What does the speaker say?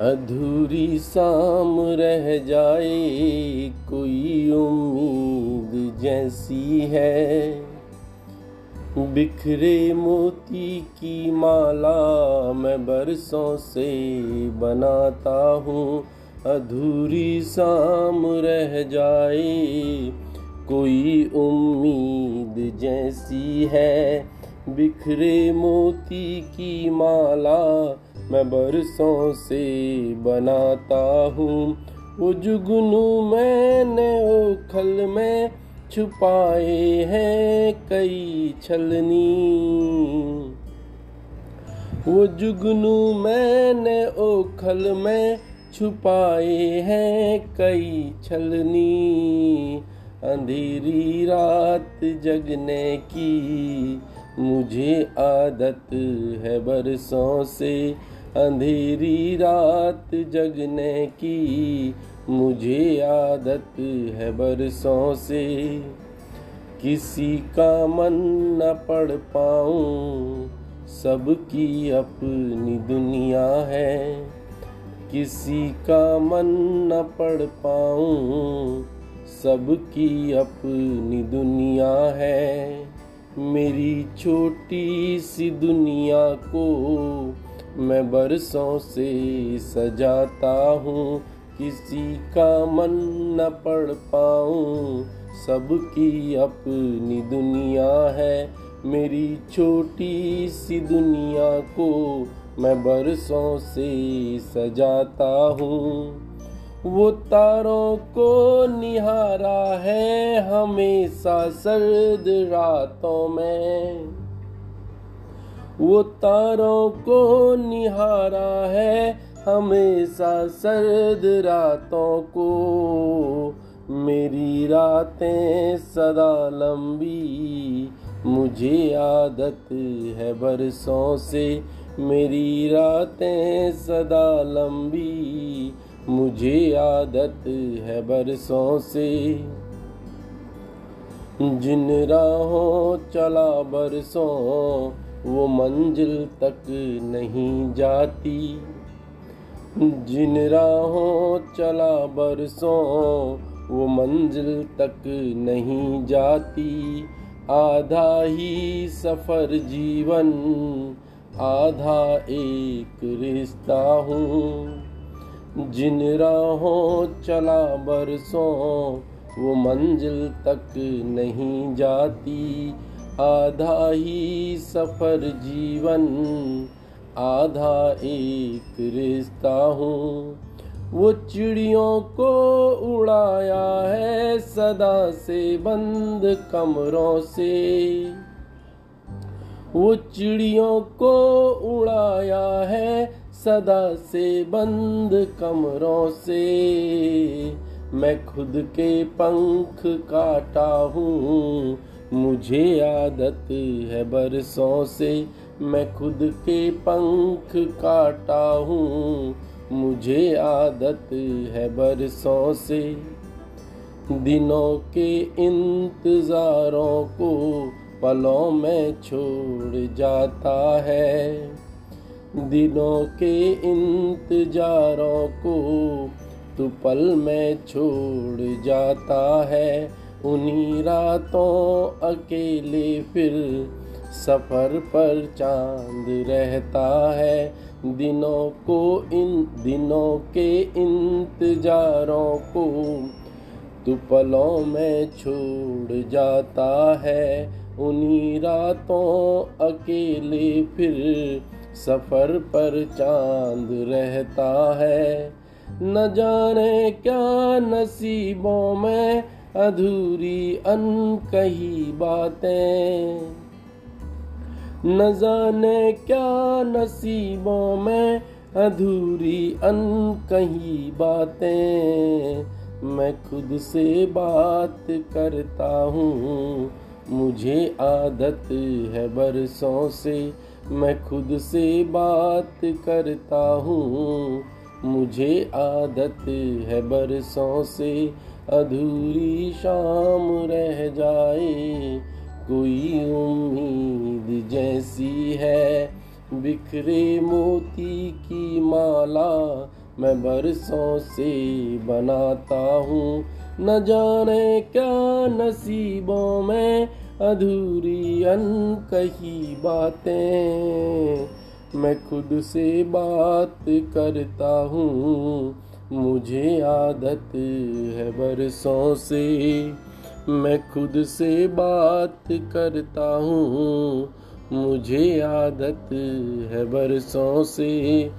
अधूरी शाम रह जाए, कोई उम्मीद जैसी है। बिखरे मोती की माला मैं बरसों से बनाता हूँ। अधूरी शाम रह जाए, कोई उम्मीद जैसी है। बिखरे मोती की माला मैं बरसों से बनाता हूँ। वो जुगनू मैंने ओखल में छुपाए हैं कई छलनी। वो जुगनू मैंने ओखल में छुपाए हैं कई छलनी। अंधेरी रात जगने की मुझे आदत है बरसों से। अंधेरी रात जगने की मुझे आदत है बरसों से। किसी का मन न पढ़ पाऊँ, सबकी अपनी दुनिया है। किसी का मन न पढ़ पाऊँ, सबकी अपनी दुनिया है। मेरी छोटी सी दुनिया को मैं बरसों से सजाता हूँ, किसी का मन न पढ़ पाऊँ। सबकी अपनी दुनिया है, मेरी छोटी सी दुनिया को मैं बरसों से सजाता हूँ। वो तारों को निहारा है, हमेशा सर्द रातों में। वो तारों को निहारा है हमेशा सर्द रातों को। मेरी रातें सदा लंबी, मुझे आदत है बरसों से। मेरी रातें सदा लंबी, मुझे आदत है बरसों से। जिन राहों चला बरसों वो मंजिल तक नहीं जाती। जिन राहों चला बरसों, वो मंजिल तक नहीं जाती। आधा ही सफ़र जीवन, आधा एक रिश्ता हूँ। जिन राहों चला बरसों, वो मंजिल तक नहीं जाती। आधा ही सफ़र जीवन, आधा एक रिश्ता हूँ। वो चिड़ियों को उड़ाया है सदा से बंद कमरों से। वो चिड़ियों को उड़ाया है सदा से बंद कमरों से। मैं खुद के पंख काटा हूँ मुझे आदत है बरसों से मैं खुद के पंख काटा हूँ। मुझे आदत है बरसों से दिनों के इंतज़ारों को पलों में छोड़ जाता है। दिनों के इंतजारों को तो पल में छोड़ जाता है। उन्हीं रातों अकेले फिर सफ़र पर चाँद रहता है। दिनों को इन, दिनों के इंतजारों को तो पलों में छोड़ जाता है। उन्हीं रातों अकेले फिर सफ़र पर चाँद रहता है। न जाने क्या नसीबों में अधूरी अनकही बातें। न जाने क्या नसीबों में अधूरी अनकही बातें। मैं खुद से बात करता हूँ, मुझे आदत है बरसों से। मैं खुद से बात करता हूँ, मुझे आदत है बरसों से। अधूरी शाम रह जाए, कोई उम्मीद जैसी है। बिखरे मोती की माला मैं बरसों से बनाता हूँ। न जाने क्या नसीबों में अधूरी अन कही बातें। मैं खुद से बात करता हूँ मुझे आदत है बरसों से। मैं खुद से बात करता हूँ। मुझे आदत है बरसों से।